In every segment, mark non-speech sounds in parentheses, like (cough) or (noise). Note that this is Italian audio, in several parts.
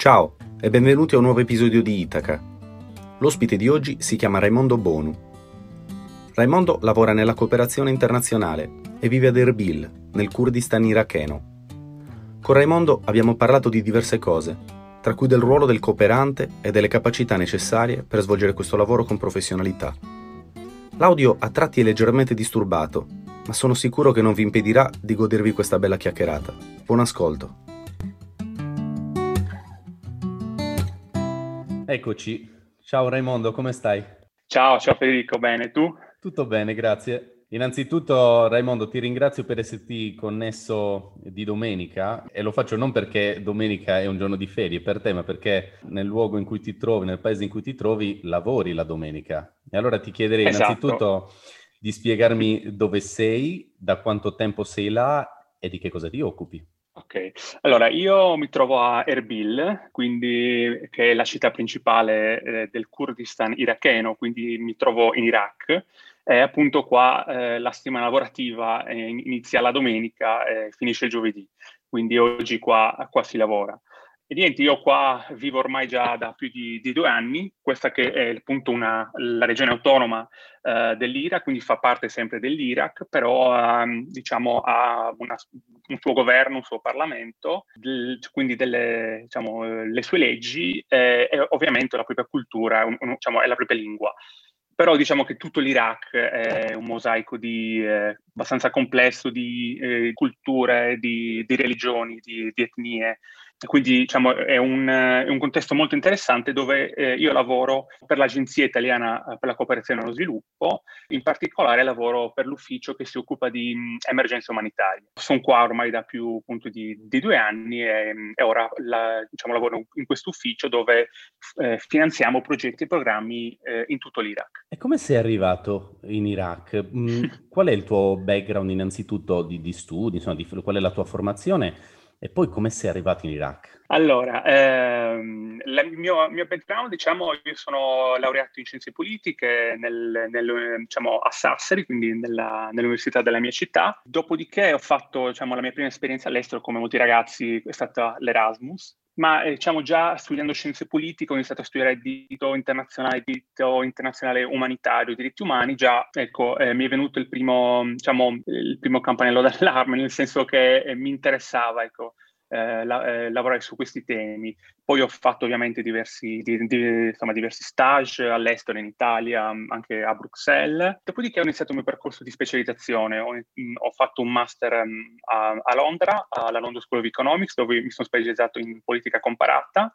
Ciao e benvenuti a un nuovo episodio di Itaca. L'ospite di oggi si chiama Raimondo Bonu. Raimondo lavora nella cooperazione internazionale e vive ad Erbil, nel Kurdistan iracheno. Con Raimondo abbiamo parlato di diverse cose, tra cui del ruolo del cooperante e delle capacità necessarie per svolgere questo lavoro con professionalità. L'audio a tratti è leggermente disturbato, ma sono sicuro che non vi impedirà di godervi questa bella chiacchierata. Buon ascolto. Eccoci. Ciao Raimondo, come stai? Ciao, ciao Federico, bene, tu? Tutto bene, grazie. Innanzitutto, Raimondo, ti ringrazio per esserti connesso di domenica e lo faccio non perché domenica è un giorno di ferie per te, ma perché nel luogo in cui ti trovi, nel paese in cui ti trovi, lavori la domenica. E allora ti chiederei esatto. innanzitutto di spiegarmi dove sei, da quanto tempo sei là e di che cosa ti occupi. Ok, allora io mi trovo a Erbil, quindi, che è la città principale eh, del Kurdistan iracheno, quindi mi trovo in Iraq. E appunto qua eh, la settimana lavorativa eh, inizia la domenica e finisce il giovedì, quindi oggi qua, qua si lavora. E niente, io qua vivo ormai già da più di, di due anni, questa che è appunto una, la regione autonoma uh, dell'Iraq, quindi fa parte sempre dell'Iraq, però um, diciamo ha una, un suo governo, un suo Parlamento, del, quindi delle, diciamo, le sue leggi eh, e ovviamente la propria cultura, un, un, diciamo, è la propria lingua però diciamo che tutto l'Iraq è un mosaico di, eh, abbastanza complesso di eh, culture, di, di religioni, di, di etnie. Quindi diciamo, è, un, è, un, contesto molto interessante dove eh, io lavoro per l'Agenzia Italiana eh, per la Cooperazione e lo Sviluppo, in particolare lavoro per l'ufficio che si occupa di emergenze umanitarie. Sono qua ormai da più appunto, di, di, due anni e, e ora la, diciamo, lavoro in questo ufficio dove eh, finanziamo progetti e programmi eh, in tutto l'Iraq. E come sei arrivato in Iraq? Mm, (laughs) qual è il tuo background innanzitutto di, di studi, insomma, di, qual è la tua formazione? E poi come sei arrivato in Iraq? Allora, ehm, il mio, mio, background, diciamo, io sono laureato in scienze politiche nel, nel, diciamo, a Sassari, quindi nella, nell'università della mia città. Dopodiché ho fatto diciamo, la mia prima esperienza all'estero, come molti ragazzi, è stata l'Erasmus ma eh, diciamo già studiando scienze politiche ho iniziato a studiare diritto internazionale, diritto internazionale umanitario, diritti umani, già ecco, eh, mi è venuto il primo, diciamo, il primo campanello d'allarme, nel senso che eh, mi interessava ecco, eh, la, eh, lavorare su questi temi. Poi ho fatto ovviamente diversi, di, di, insomma, diversi stage all'estero, in Italia, mm, anche a Bruxelles. Dopodiché ho iniziato il mio percorso di specializzazione. Ho, mm, ho fatto un master mm, a, a, Londra, alla London School of Economics, dove mi sono specializzato in politica comparata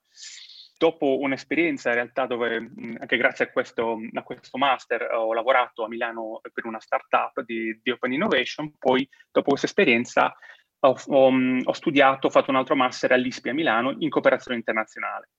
dopo un'esperienza in realtà dove anche grazie a questo, a questo, master ho lavorato a Milano per una startup di, di Open Innovation, poi dopo questa esperienza ho, ho, ho, studiato, ho fatto un altro master all'ISPI a Milano in cooperazione internazionale.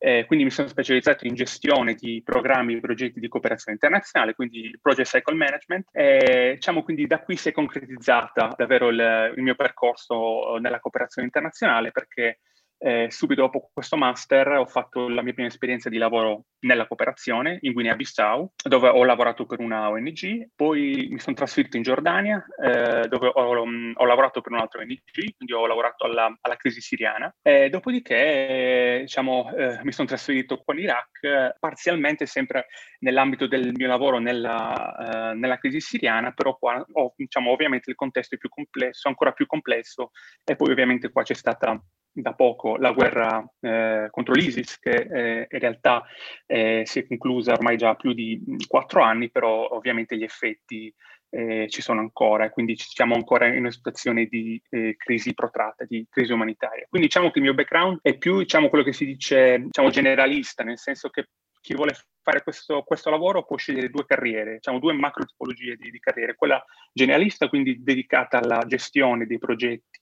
Eh, quindi mi sono specializzato in gestione di programmi e progetti di cooperazione internazionale, quindi Project Cycle Management. E, diciamo quindi da qui si è concretizzata davvero il, il mio percorso nella cooperazione internazionale perché eh, subito dopo questo master ho fatto la mia prima esperienza di lavoro nella cooperazione in Guinea-Bissau, dove ho lavorato per una ONG, poi mi sono trasferito in Giordania, eh, dove ho, ho, lavorato per un'altra ONG, quindi ho lavorato alla, alla crisi siriana, e dopodiché diciamo, eh, mi sono trasferito qua in Iraq, parzialmente sempre nell'ambito del mio lavoro nella, eh, nella crisi siriana, però qua ho, diciamo, ovviamente il contesto è più complesso, ancora più complesso, e poi ovviamente qua c'è stata da poco la guerra eh, contro l'ISIS, che eh, in realtà eh, si è conclusa ormai già più di quattro anni, però ovviamente gli effetti eh, ci sono ancora e quindi siamo ancora in una situazione di eh, crisi protratta, di crisi umanitaria. Quindi diciamo che il mio background è più diciamo, quello che si dice diciamo, generalista, nel senso che chi vuole fare questo, questo, lavoro può scegliere due carriere, diciamo due macro tipologie di, di carriere, quella generalista, quindi dedicata alla gestione dei progetti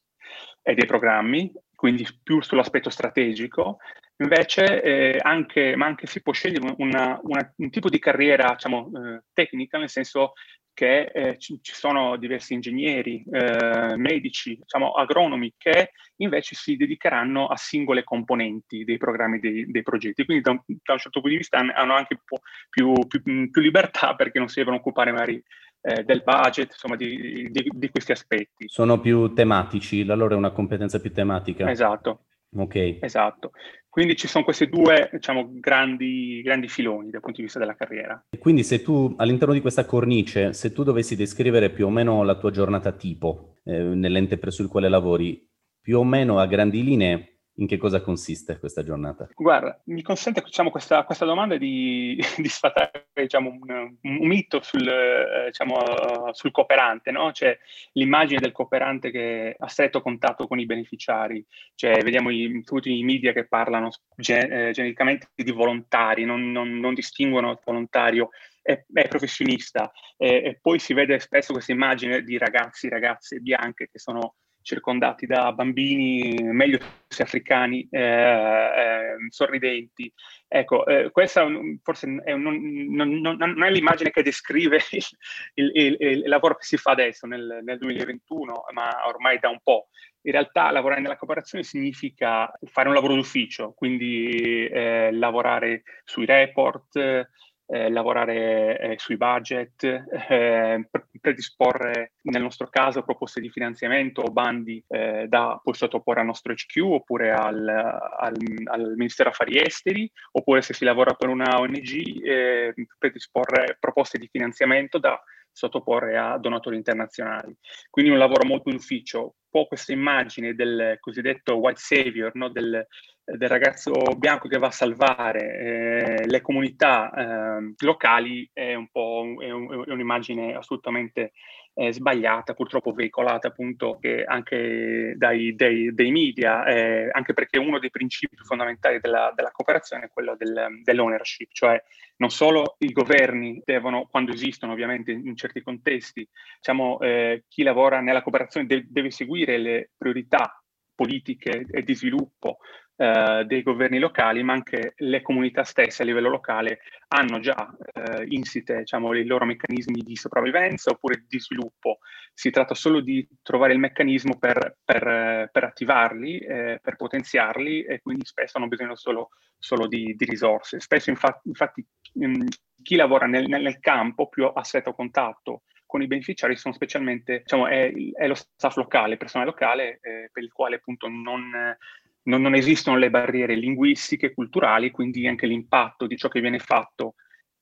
e dei programmi, quindi più sull'aspetto strategico, invece eh, anche, ma anche si può scegliere una, una, un tipo di carriera diciamo, eh, tecnica, nel senso che eh, ci, ci, sono diversi ingegneri, eh, medici, diciamo, agronomi che invece si dedicheranno a singole componenti dei programmi dei, dei progetti. Quindi da un, da un, certo punto di vista hanno anche più, più, più libertà perché non si devono occupare magari eh, del budget, insomma, di, di, di, questi aspetti. Sono più tematici, la loro è una competenza più tematica. Esatto. Ok. Esatto. Quindi ci sono questi due, diciamo, grandi, grandi filoni dal punto di vista della carriera. Quindi se tu, all'interno di questa cornice, se tu dovessi descrivere più o meno la tua giornata tipo eh, nell'ente presso il quale lavori, più o meno a grandi linee, in che cosa consiste questa giornata? Guarda, mi consente diciamo, questa, questa, domanda di, (laughs) di sfatare diciamo, un, un, mito sul, eh, diciamo, sul cooperante, no? cioè l'immagine del cooperante che ha stretto contatto con i beneficiari, cioè, vediamo i, tutti i media che parlano gen- eh, genericamente di volontari, non, non, non distinguono il volontario è, è professionista e, e, poi si vede spesso questa immagine di ragazzi, ragazze bianche che sono circondati da bambini, meglio se africani, eh, eh, sorridenti. Ecco, eh, questa forse è un, non, non, non, è l'immagine che descrive (laughs) il, il, il, il, lavoro che si fa adesso nel, nel 2021, ma ormai da un po'. In realtà lavorare nella cooperazione significa fare un lavoro d'ufficio, quindi eh, lavorare sui report, eh, lavorare eh, sui budget, eh, predisporre nel nostro caso proposte di finanziamento o bandi eh, da poi sottoporre al nostro HQ oppure al, al, al, Ministero Affari Esteri, oppure se si lavora per una ONG eh, predisporre proposte di finanziamento da sottoporre a donatori internazionali. Quindi un lavoro molto in ufficio, un po' questa immagine del cosiddetto white savior, no? del, del ragazzo bianco che va a salvare eh, le comunità eh, locali è un po' un, è un'immagine assolutamente eh, sbagliata, purtroppo veicolata appunto anche dai, dei, dei media, eh, anche perché uno dei principi fondamentali della, della cooperazione è quello del, dell'ownership, cioè non solo i governi devono, quando esistono ovviamente in certi contesti, diciamo, eh, chi lavora nella cooperazione de- deve seguire le priorità politiche e di sviluppo eh, dei governi locali, ma anche le comunità stesse a livello locale hanno già eh, insite diciamo, i loro meccanismi di sopravvivenza oppure di sviluppo. Si tratta solo di trovare il meccanismo per, per, per attivarli, eh, per potenziarli e quindi spesso hanno bisogno solo, solo di, di, risorse. Spesso infatti, infatti mh, chi lavora nel, nel campo più a stretto contatto con i beneficiari sono specialmente, diciamo, è, è lo staff locale, il personale locale eh, per il quale appunto non, non, non, esistono le barriere linguistiche, culturali, quindi anche l'impatto di ciò che viene fatto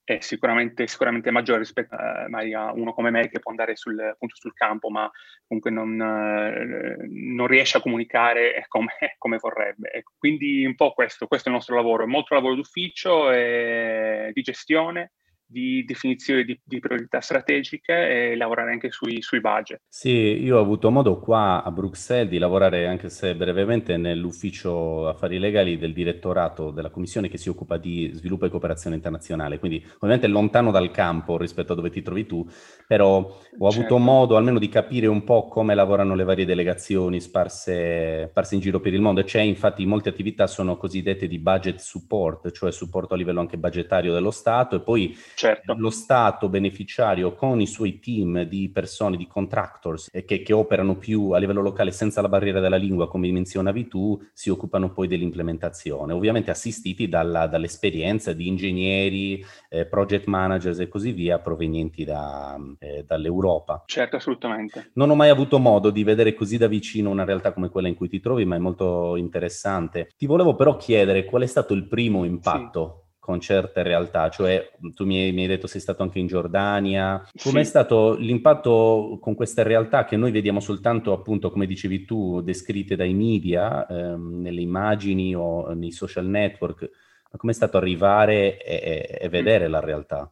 è sicuramente, sicuramente maggiore rispetto a, a, uno come me che può andare sul, appunto, sul campo, ma comunque non, eh, non riesce a comunicare come, (laughs) come vorrebbe. E quindi un po' questo, questo è il nostro lavoro, è molto lavoro d'ufficio, e di gestione, di definizione di, di, priorità strategiche e lavorare anche sui, sui, budget. Sì, io ho avuto modo qua a Bruxelles di lavorare anche se brevemente nell'ufficio affari legali del direttorato della commissione che si occupa di sviluppo e cooperazione internazionale, quindi ovviamente lontano dal campo rispetto a dove ti trovi tu, però ho avuto certo. modo almeno di capire un po' come lavorano le varie delegazioni sparse, sparse in giro per il mondo e c'è infatti molte attività sono cosiddette di budget support, cioè supporto a livello anche budgetario dello Stato e poi certo. lo Stato beneficiario con i suoi team di persone, di contractors che, che, operano più a livello locale senza la barriera della lingua, come menzionavi tu, si occupano poi dell'implementazione, ovviamente assistiti dalla, dall'esperienza di ingegneri, eh, project managers e così via provenienti da, eh, dall'Europa. Certo, assolutamente. Non ho mai avuto modo di vedere così da vicino una realtà come quella in cui ti trovi, ma è molto interessante. Ti volevo però chiedere qual è stato il primo impatto. Sì con certe realtà, cioè tu mi hai, mi hai detto sei stato anche in Giordania, com'è sì. stato l'impatto con queste realtà che noi vediamo soltanto appunto come dicevi tu descritte dai media, ehm, nelle immagini o nei social network, ma com'è stato arrivare e, e vedere la realtà?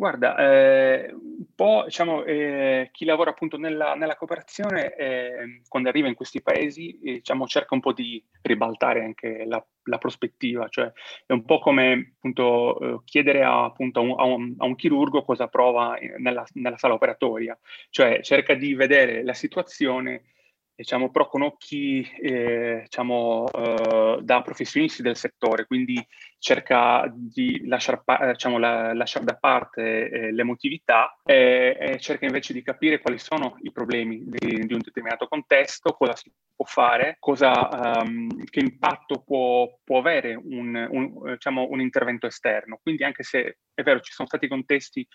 Guarda, eh, un po' diciamo, eh, chi lavora appunto nella, nella cooperazione, eh, quando arriva in questi paesi, eh, diciamo, cerca un po' di ribaltare anche la, la, prospettiva, cioè è un po' come appunto eh, chiedere a, appunto, a, un, a, un, a, un, chirurgo cosa prova nella, nella sala operatoria, cioè cerca di vedere la situazione diciamo, però con occhi eh, diciamo, eh, da professionisti del settore, quindi cerca di lasciare, diciamo, la, lasciare da parte eh, l'emotività e, e, cerca invece di capire quali sono i problemi di, di un determinato contesto, cosa si può fare, cosa, um, che impatto può, può avere un, un, diciamo, un intervento esterno. Quindi anche se è vero ci sono stati contesti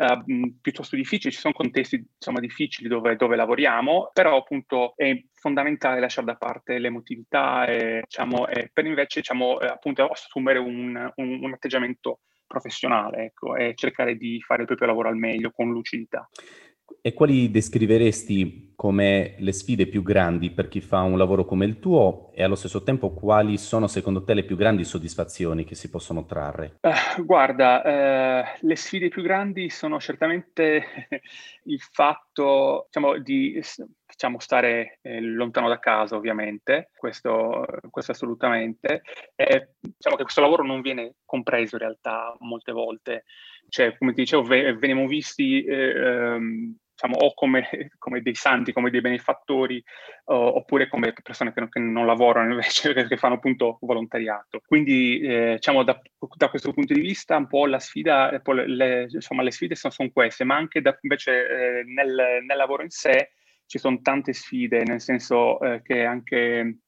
uh, piuttosto difficili, ci sono contesti insomma, difficili dove, dove, lavoriamo, però appunto è fondamentale lasciare da parte l'emotività e, diciamo, e per invece diciamo, appunto assumere un, un, un atteggiamento professionale ecco, e cercare di fare il proprio lavoro al meglio con lucidità. E quali descriveresti come le sfide più grandi per chi fa un lavoro come il tuo e allo stesso tempo quali sono secondo te le più grandi soddisfazioni che si possono trarre? Uh, guarda, uh, le sfide più grandi sono certamente (laughs) il fatto diciamo, di diciamo, stare eh, lontano da casa, ovviamente, questo, questo assolutamente. E, diciamo che questo lavoro non viene compreso in realtà molte volte. Cioè, come ti dicevo, ve- veniamo visti eh, ehm, diciamo, o come, come, dei santi, come dei benefattori, uh, oppure come persone che non, che non, lavorano invece, (laughs) che fanno appunto volontariato. Quindi, eh, diciamo, da, da, questo punto di vista, un po' la sfida, le, insomma, le sfide sono, sono, queste, ma anche da, invece eh, nel, nel, lavoro in sé ci sono tante sfide, nel senso eh, che anche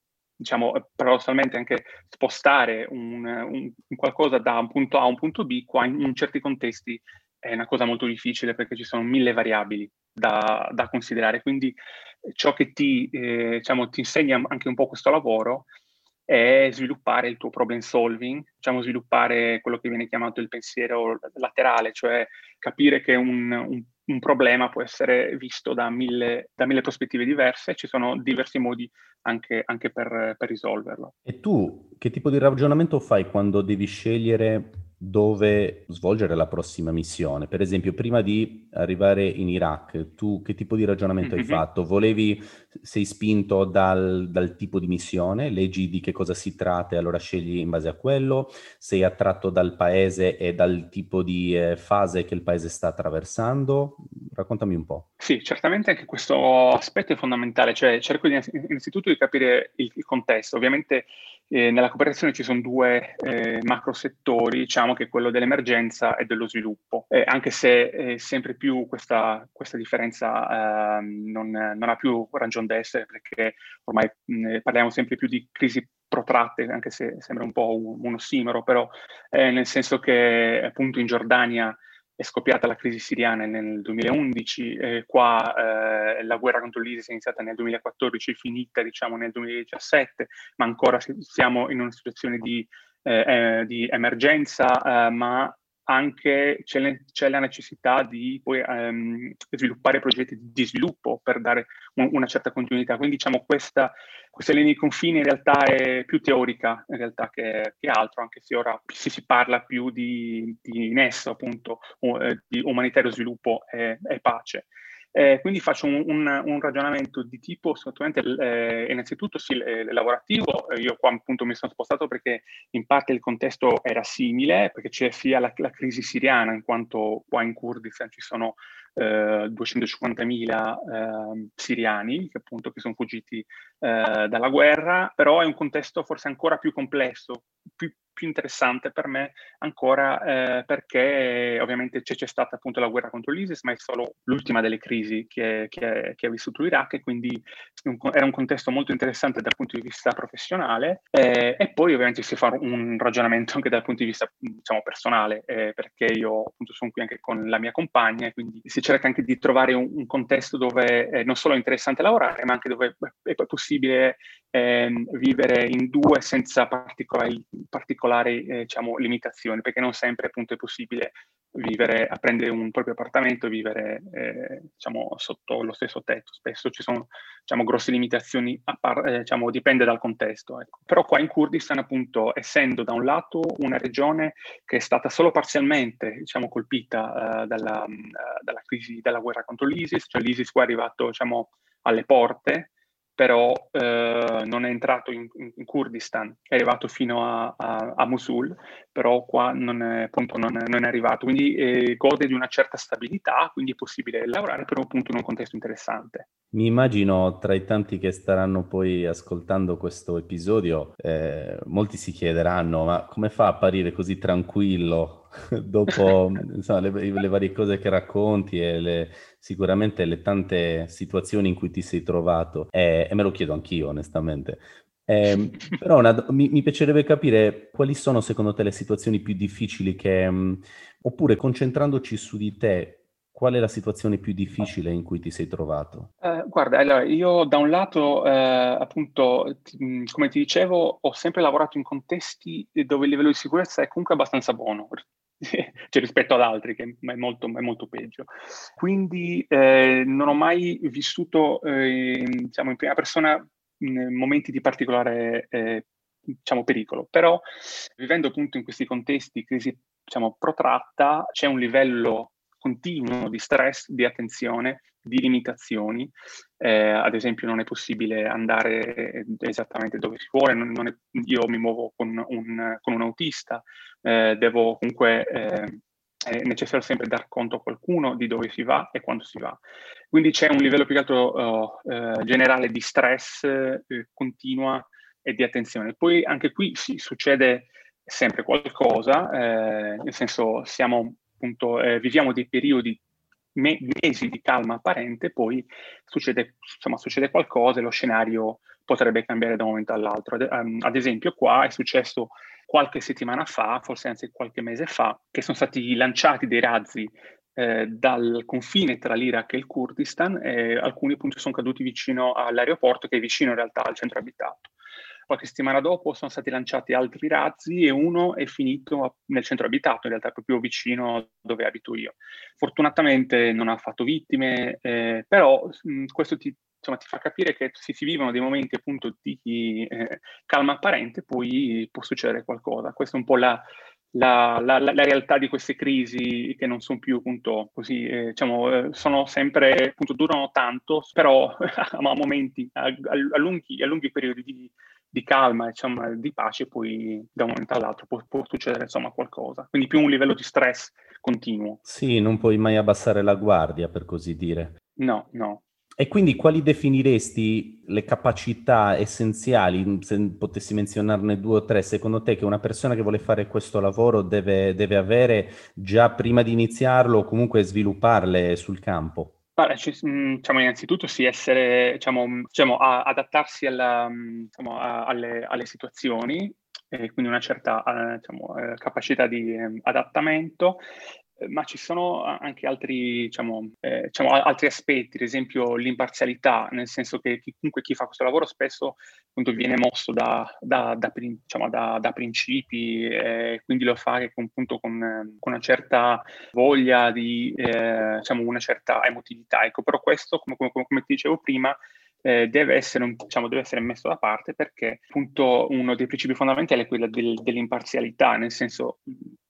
diciamo, paradossalmente anche spostare un, un, qualcosa da un punto A a un punto B, qua in, in certi contesti è una cosa molto difficile perché ci sono mille variabili da, da considerare. Quindi ciò che ti, eh, diciamo, ti insegna anche un po' questo lavoro è sviluppare il tuo problem solving, diciamo sviluppare quello che viene chiamato il pensiero laterale, cioè capire che un, un, problema può essere visto da mille, da mille, prospettive diverse, ci sono diversi modi anche, anche per, per risolverlo. E tu che tipo di ragionamento fai quando devi scegliere dove svolgere la prossima missione. Per esempio, prima di arrivare in Iraq, tu che tipo di ragionamento mm-hmm. hai fatto? Volevi, sei spinto dal, dal, tipo di missione, leggi di che cosa si tratta e allora scegli in base a quello, sei attratto dal paese e dal tipo di eh, fase che il paese sta attraversando? Raccontami un po'. Sì, certamente anche questo aspetto è fondamentale, cioè cerco di, innanzitutto di capire il, il contesto. Ovviamente eh, nella cooperazione ci sono due eh, macro settori, diciamo che è quello dell'emergenza e dello sviluppo, eh, anche se sempre più questa, questa differenza ehm, non, non, ha più ragione d'essere perché ormai mh, parliamo sempre più di crisi protratte, anche se sembra un po' un, un ossimoro, però eh, nel senso che appunto in Giordania è scoppiata la crisi siriana nel 2011, eh, qua eh, la guerra contro l'ISIS è iniziata nel 2014, finita diciamo nel 2017, ma ancora siamo in una situazione di, eh, eh di emergenza, eh, ma anche c'è, c'è, la necessità di poi um, sviluppare progetti di sviluppo per dare un, una certa continuità. Quindi diciamo questa, questa, linea di confine in realtà è più teorica realtà che, che altro, anche se ora si, si parla più di, di nesso appunto, uh, di umanitario sviluppo e, e pace. Eh, quindi faccio un, un, un, ragionamento di tipo eh, innanzitutto sì, eh, lavorativo, io qua appunto mi sono spostato perché in parte il contesto era simile, perché c'è sia la, la crisi siriana, in quanto qua in Kurdistan ci sono eh, 250.000 eh, siriani che appunto che sono fuggiti eh, dalla guerra, però è un contesto forse ancora più complesso, più, più interessante per me ancora eh, perché ovviamente c'è, c'è, stata appunto la guerra contro l'ISIS, ma è solo l'ultima delle crisi che, ha vissuto l'Iraq e quindi un, era un contesto molto interessante dal punto di vista professionale eh, e poi ovviamente si fa un ragionamento anche dal punto di vista diciamo personale eh, perché io appunto sono qui anche con la mia compagna e quindi si cerca anche di trovare un, un contesto dove eh, non solo è interessante lavorare ma anche dove è possibile ehm, vivere in due senza particolari, particolari eh, diciamo, limitazioni, perché non sempre appunto è possibile vivere, prendere un proprio appartamento e vivere eh, diciamo, sotto lo stesso tetto. Spesso ci sono diciamo, grosse limitazioni, par- eh, diciamo, dipende dal contesto. Ecco. Però qua in Kurdistan, appunto, essendo da un lato una regione che è stata solo parzialmente diciamo, colpita uh, dalla, uh, dalla crisi della guerra contro l'ISIS, cioè l'ISIS qua è arrivato diciamo, alle porte, però eh, non è entrato in, in, Kurdistan, è arrivato fino a, a, a Mosul, però qua non è, appunto, non è, non è arrivato, quindi eh, gode di una certa stabilità, quindi è possibile lavorare per appunto in un contesto interessante. Mi immagino tra i tanti che staranno poi ascoltando questo episodio, eh, molti si chiederanno, ma come fa a apparire così tranquillo (laughs) dopo insomma, le, le, varie cose che racconti e le, sicuramente le tante situazioni in cui ti sei trovato, e, e me lo chiedo anch'io onestamente. Eh, (laughs) però una, mi, mi, piacerebbe capire quali sono secondo te le situazioni più difficili che, mh, oppure concentrandoci su di te, qual è la situazione più difficile in cui ti sei trovato? Eh, guarda, allora, io da un lato, eh, appunto, ti, come ti dicevo, ho sempre lavorato in contesti dove il livello di sicurezza è comunque abbastanza buono, (laughs) cioè, rispetto ad altri, che è molto, è molto peggio. Quindi eh, non ho mai vissuto, eh, diciamo, in prima persona momenti di particolare eh, diciamo, pericolo, però vivendo appunto in questi contesti crisi diciamo, protratta c'è un livello continuo di stress, di attenzione, di limitazioni. Eh, ad esempio non è possibile andare esattamente dove si vuole, non, non è, io mi muovo con un, con un autista, eh, devo comunque... Eh, è necessario sempre dar conto a qualcuno di dove si va e quando si va. Quindi c'è un livello più che altro uh, generale di stress eh, continua e di attenzione. Poi anche qui sì, succede sempre qualcosa, eh, nel senso siamo appunto, eh, viviamo dei periodi me- mesi di calma apparente, poi succede, insomma, succede qualcosa e lo scenario potrebbe cambiare da un momento all'altro. Ad, um, ad esempio qua è successo qualche settimana fa, forse anzi qualche mese fa, che sono stati lanciati dei razzi eh, dal confine tra l'Iraq e il Kurdistan e alcuni appunto sono caduti vicino all'aeroporto che è vicino in realtà al centro abitato. Qualche settimana dopo sono stati lanciati altri razzi e uno è finito nel centro abitato, in realtà proprio vicino dove abito io. Fortunatamente non ha fatto vittime, eh, però mh, questo ti, insomma, ti, fa capire che se si vivono dei momenti appunto di eh, calma apparente, poi può succedere qualcosa. Questa è un po' la, la, la, la, realtà di queste crisi che non sono più appunto così, eh, diciamo, eh, sono sempre, appunto, durano tanto, però (laughs) a momenti, a, a, lunghi, a lunghi, periodi di, di calma, diciamo, di pace, poi da un momento all'altro può, può, succedere insomma qualcosa. Quindi più un livello di stress continuo. Sì, non puoi mai abbassare la guardia, per così dire. No, no. E quindi quali definiresti le capacità essenziali, se potessi menzionarne due o tre, secondo te che una persona che vuole fare questo lavoro deve, deve avere già prima di iniziarlo o comunque svilupparle sul campo? Allora, diciamo, innanzitutto sì, essere, diciamo, diciamo, a, adattarsi alla, diciamo, a, alle, alle, situazioni, eh, quindi una certa eh, diciamo, eh, capacità di adattamento ma ci sono anche altri, diciamo, eh, diciamo, altri aspetti, ad esempio l'imparzialità, nel senso che comunque chi fa questo lavoro spesso appunto, viene mosso da, da, da, diciamo, da principi, eh, quindi lo fa con, appunto, con, con, una certa voglia di, eh, diciamo, una certa emotività. Ecco, però questo, come, come, come ti dicevo prima, eh, deve, essere, diciamo, deve, essere, messo da parte perché appunto uno dei principi fondamentali è quello del, dell'imparzialità, nel senso,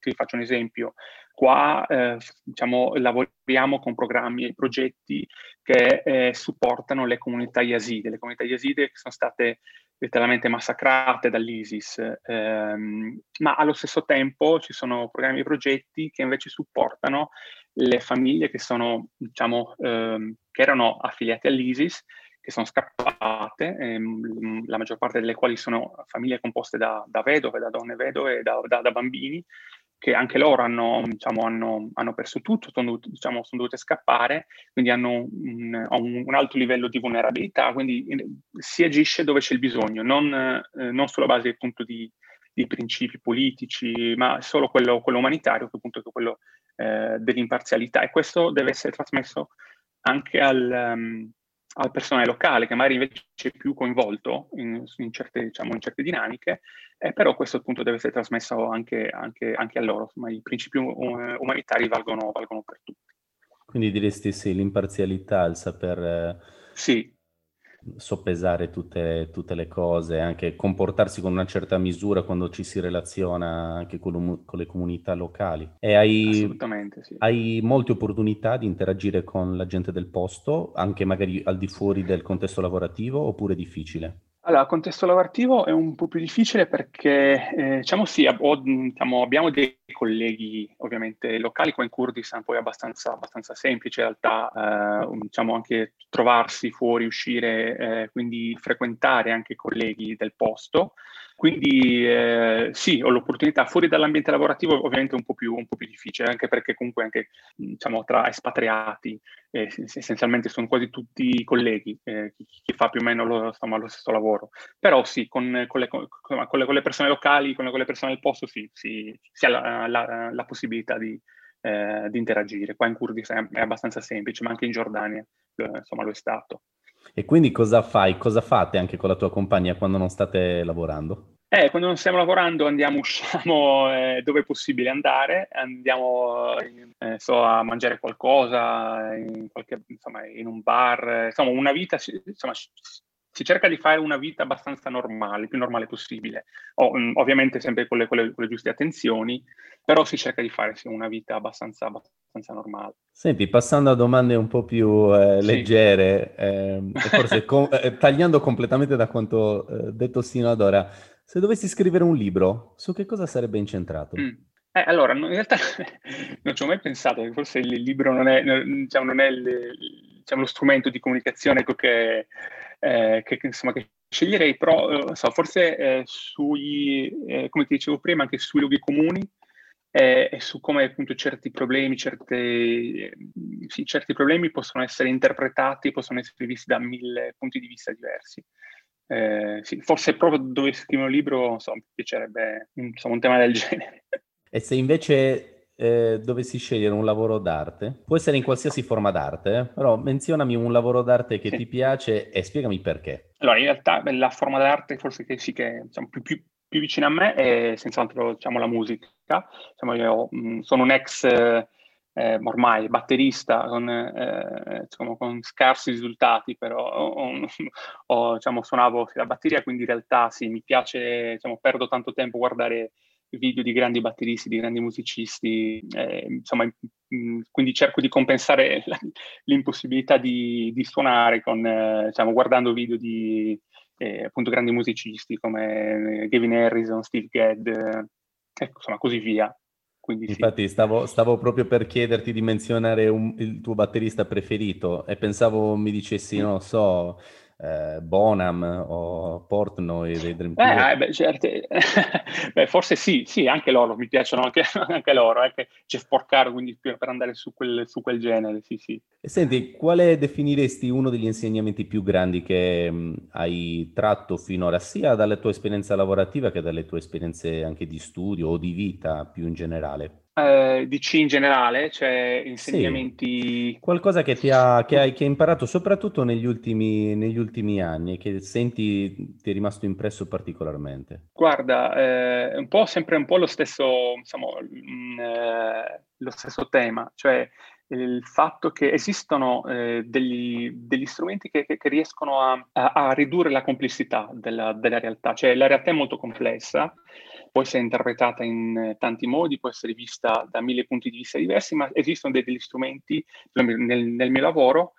ti faccio un esempio, qua eh, diciamo, lavoriamo con programmi e progetti che eh, supportano le comunità yazide, le comunità yazide che sono state letteralmente massacrate dall'ISIS, ehm, ma allo stesso tempo ci sono programmi e progetti che invece supportano le famiglie che, sono, diciamo, ehm, che erano affiliate all'ISIS che sono scappate, ehm, la maggior parte delle quali sono famiglie composte da, da vedove, da donne vedove da, da, da, bambini, che anche loro hanno, diciamo, hanno, hanno perso tutto, sono diciamo, sono dovute scappare, quindi hanno un, un, alto livello di vulnerabilità, quindi si agisce dove c'è il bisogno, non, eh, non sulla base appunto di, di, principi politici, ma solo quello, quello umanitario, che appunto è quello eh, dell'imparzialità. E questo deve essere trasmesso anche al... Um, al personale locale che magari invece è più coinvolto in, in, certe, diciamo, in certe, dinamiche, eh, però questo appunto deve essere trasmesso anche, anche, anche a loro, insomma i principi um, umanitari valgono, valgono, per tutti. Quindi diresti sì, l'imparzialità, il saper... Eh... Sì, soppesare tutte, tutte, le cose, anche comportarsi con una certa misura quando ci si relaziona anche con, con le comunità locali. E hai, sì. hai, molte opportunità di interagire con la gente del posto, anche magari al di fuori del contesto lavorativo, oppure difficile? Allora, il contesto lavorativo è un po' più difficile perché, eh, diciamo sì, ho, diciamo, abbiamo dei colleghi ovviamente locali, qua in Kurdistan poi è abbastanza, abbastanza semplice in realtà, eh, diciamo anche trovarsi fuori, uscire, eh, quindi frequentare anche colleghi del posto. Quindi eh, sì, ho l'opportunità fuori dall'ambiente lavorativo ovviamente un po' più, un po più difficile, anche perché comunque anche diciamo, tra espatriati eh, essenzialmente sono quasi tutti colleghi, eh, chi, chi, fa più o meno lo, insomma, lo stesso lavoro. Però sì, con, con, le, con, con, le, persone locali, con le, persone del posto sì, sì si ha la, la, la possibilità di, eh, di interagire. Qua in Kurdistan è abbastanza semplice, ma anche in Giordania insomma, lo è stato. E quindi cosa fai, cosa fate anche con la tua compagnia quando non state lavorando? Eh, quando non stiamo lavorando andiamo, (laughs) usciamo eh, dove è possibile andare, andiamo eh, so, a mangiare qualcosa, in, qualche, insomma, in un bar, insomma una vita, insomma, si cerca di fare una vita abbastanza normale, il più normale possibile, o, mm, ovviamente sempre con le, con, le, con le, giuste attenzioni, però si cerca di fare sì, una vita abbastanza, abbastanza, normale. Senti, passando a domande un po' più eh, leggere, sì. eh, forse (laughs) com- eh, tagliando completamente da quanto eh, detto sino ad ora, se dovessi scrivere un libro, su che cosa sarebbe incentrato? Mm. Eh, allora, in realtà (laughs) non ci ho mai pensato, che forse il libro non è, diciamo, non è il, diciamo, lo strumento di comunicazione ecco, che, eh, che, insomma, che, sceglierei, però eh, so, forse eh, sui, eh, come ti dicevo prima, anche sui luoghi comuni e su come appunto certi problemi, certe, sì, certi problemi possono essere interpretati, possono essere visti da mille punti di vista diversi. Eh, sì, forse proprio dove scrivo un libro, insomma, mi piacerebbe insomma, un tema del (laughs) genere. E se invece eh, dovessi scegliere un lavoro d'arte, può essere in qualsiasi forma d'arte, eh? però menzionami un lavoro d'arte che sì. ti piace e spiegami perché. Allora, in realtà la forma d'arte forse che sì che diciamo, più, più, più, vicina a me è senz'altro diciamo, la musica. Diciamo, io mh, mm, sono un ex eh, ormai batterista con, eh, diciamo, con, scarsi risultati, però ho, ho, (laughs) diciamo, suonavo la batteria, quindi in realtà sì, mi piace, diciamo, perdo tanto tempo a guardare video di grandi batteristi, di grandi musicisti, eh, insomma, mh, mm, quindi cerco di compensare (laughs) la, l'impossibilità di, di suonare con, eh, diciamo, guardando video di eh, appunto grandi musicisti come Gavin Harrison, Steve Gadd, ecco, insomma, così via. Quindi Infatti sì. stavo, stavo, proprio per chiederti di menzionare un, il tuo batterista preferito e pensavo mi dicessi, non so, eh, Bonham o Portnoy dei Dream Theater? Eh, beh, certo. (laughs) beh, forse sì, sì, anche loro, mi piacciono anche, (laughs) anche loro, anche Jeff Porcaro, quindi per andare su quel, su quel, genere, sì, sì. E senti, quale definiresti uno degli insegnamenti più grandi che mh, hai tratto finora, sia dalle tue esperienze lavorative che dalle tue esperienze anche di studio o di vita più in generale? Eh, DC in generale, cioè insegnamenti... Sì. Qualcosa che, ti ha, che, hai, che hai imparato soprattutto negli ultimi, negli ultimi anni e che senti ti è rimasto impresso particolarmente? Guarda, eh, un po' sempre un po' lo stesso, insomma, mh, mm, eh, lo stesso tema, cioè il fatto che esistono eh, degli, degli, strumenti che, che, che riescono a, a, a, ridurre la complessità della, della realtà, cioè la realtà è molto complessa può essere interpretata in eh, tanti modi, può essere vista da mille punti di vista diversi, ma esistono degli strumenti nel, nel mio lavoro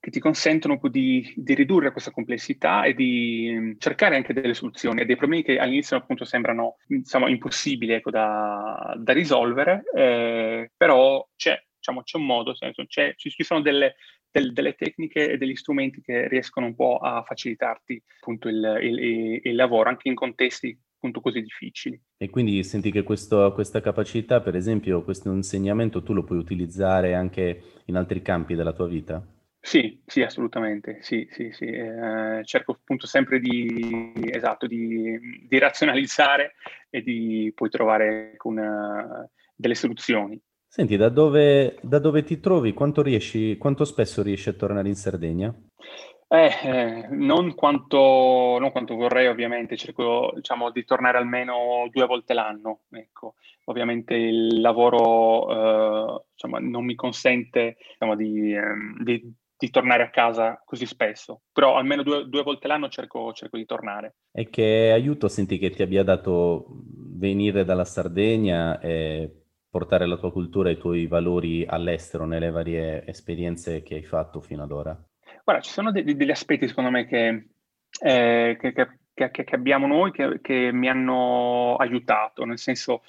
che ti consentono di, di, ridurre questa complessità e di mm, cercare anche delle soluzioni. A dei problemi che all'inizio appunto sembrano insomma, impossibili ecco, da, da, risolvere, eh, però c'è, diciamo, c'è un modo, c'è, ci sono delle, del, delle tecniche e degli strumenti che riescono un po' a facilitarti appunto il, il, il lavoro anche in contesti appunto così difficili. E quindi senti che questo, questa capacità, per esempio, questo insegnamento tu lo puoi utilizzare anche in altri campi della tua vita? Sì, sì, assolutamente, sì, sì, sì. Eh, cerco appunto sempre di, esatto, di, di, razionalizzare e di poi trovare una, delle soluzioni. Senti, da dove, da dove ti trovi? Quanto, riesci, quanto spesso riesci a tornare in Sardegna? Eh, eh, non, quanto, non, quanto, vorrei ovviamente, cerco diciamo, di tornare almeno due volte l'anno. Ecco. Ovviamente il lavoro eh, diciamo, non mi consente diciamo, di, ehm, di, di, tornare a casa così spesso, però almeno due, due volte l'anno cerco, cerco, di tornare. E che aiuto senti che ti abbia dato venire dalla Sardegna e portare la tua cultura e i tuoi valori all'estero nelle varie esperienze che hai fatto fino ad ora? Guarda, ci sono de- degli aspetti secondo me che, eh, che, che, che abbiamo noi che, mi hanno aiutato, nel senso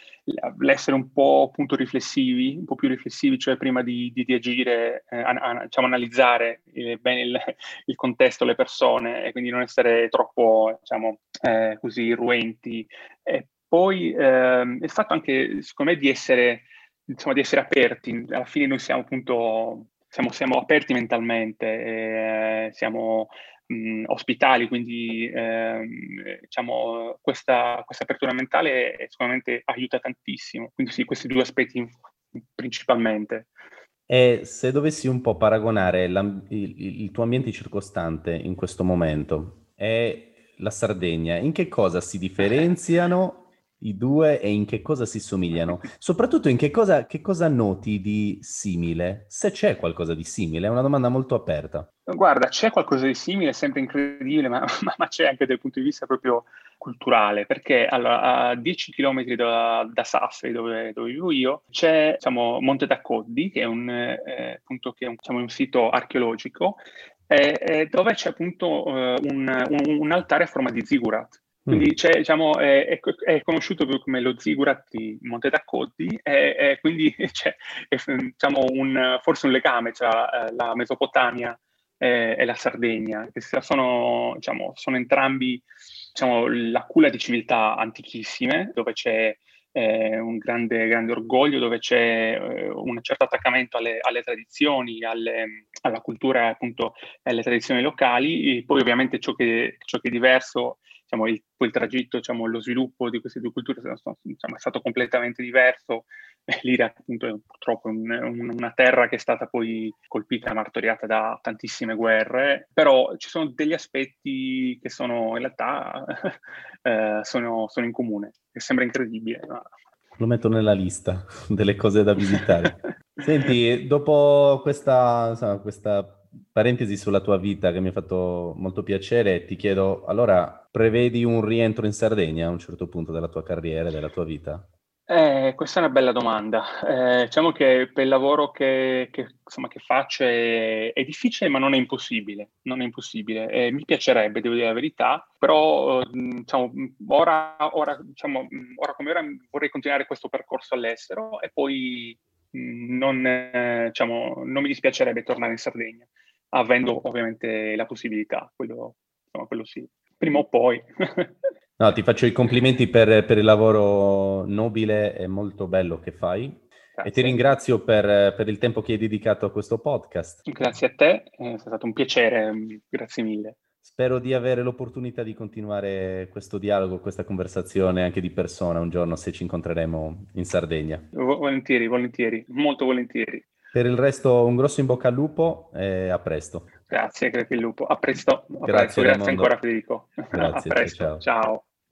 l'essere un po' appunto riflessivi, un po' più riflessivi, cioè prima di, di, di agire, eh, a, a, diciamo analizzare eh, bene il, (laughs) il, contesto, le persone e quindi non essere troppo, diciamo, eh, così irruenti. E poi ehm, il fatto anche, secondo me, di essere, insomma, di essere aperti, alla fine noi siamo appunto siamo, siamo aperti mentalmente, eh, siamo mh, ospitali, quindi eh, diciamo, questa, questa, apertura mentale sicuramente aiuta tantissimo. Quindi sì, questi due aspetti principalmente. E se dovessi un po' paragonare il, il, tuo ambiente circostante in questo momento e la Sardegna, in che cosa si (laughs) differenziano i due e in che cosa si somigliano? Soprattutto in che cosa, che cosa noti di simile? Se c'è qualcosa di simile, è una domanda molto aperta. Guarda, c'è qualcosa di simile, è sempre incredibile, ma, (laughs) ma, ma c'è anche dal punto di vista proprio culturale, perché allora, a 10 km da, da Sassari, dove, dove, vivo io, c'è diciamo, Monte d'Accoddi, che è un, eh, appunto, che è un, diciamo, un sito archeologico, eh, dove c'è appunto eh, un, un, un altare a forma di zigurat. Quindi mm. diciamo, è, è, è, conosciuto come lo Zigurat di Monte d'Accoddi e, e quindi (laughs) c'è diciamo, un, forse un legame tra eh, la Mesopotamia e, e, la Sardegna, che sono, diciamo, sono entrambi diciamo, la culla di civiltà antichissime, dove c'è eh, un grande, grande, orgoglio, dove c'è eh, un certo attaccamento alle, alle tradizioni, alle, alla cultura, appunto, alle tradizioni locali. E poi ovviamente ciò che, ciò che è diverso diciamo, il, il tragitto, diciamo, lo sviluppo di queste due culture diciamo, è stato completamente diverso. (laughs) L'Iraq appunto è purtroppo un, un, una terra che è stata poi colpita e martoriata da tantissime guerre, però ci sono degli aspetti che sono in realtà (laughs) eh, sono, sono, in comune, che sembra incredibile. Ma... Lo metto nella lista (laughs) delle cose da visitare. Senti, dopo questa, insomma, questa parentesi sulla tua vita che mi ha fatto molto piacere, ti chiedo, allora, prevedi un rientro in Sardegna a un certo punto della tua carriera, della tua vita? Eh, questa è una bella domanda. Eh, diciamo che per il lavoro che, che, insomma, che faccio è, è, difficile, ma non è impossibile. Non è impossibile. Eh, mi piacerebbe, devo dire la verità, però diciamo, ora, ora, diciamo, ora come ora vorrei continuare questo percorso all'estero e poi non, eh, diciamo, non mi dispiacerebbe tornare in Sardegna, avendo ovviamente la possibilità, quello, insomma, quello sì, prima o poi. (laughs) no, ti faccio i complimenti per, per, il lavoro nobile e molto bello che fai. Grazie. E ti ringrazio per, per, il tempo che hai dedicato a questo podcast. Grazie a te, è stato un piacere, grazie mille. Spero di avere l'opportunità di continuare questo dialogo, questa conversazione anche di persona un giorno se ci incontreremo in Sardegna. Volentieri, volentieri, molto volentieri. Per il resto un grosso in bocca al lupo e a presto. Grazie, grazie il lupo. A presto. A grazie, presto. grazie ancora Federico. (laughs) Grazie, a presto. ciao. ciao.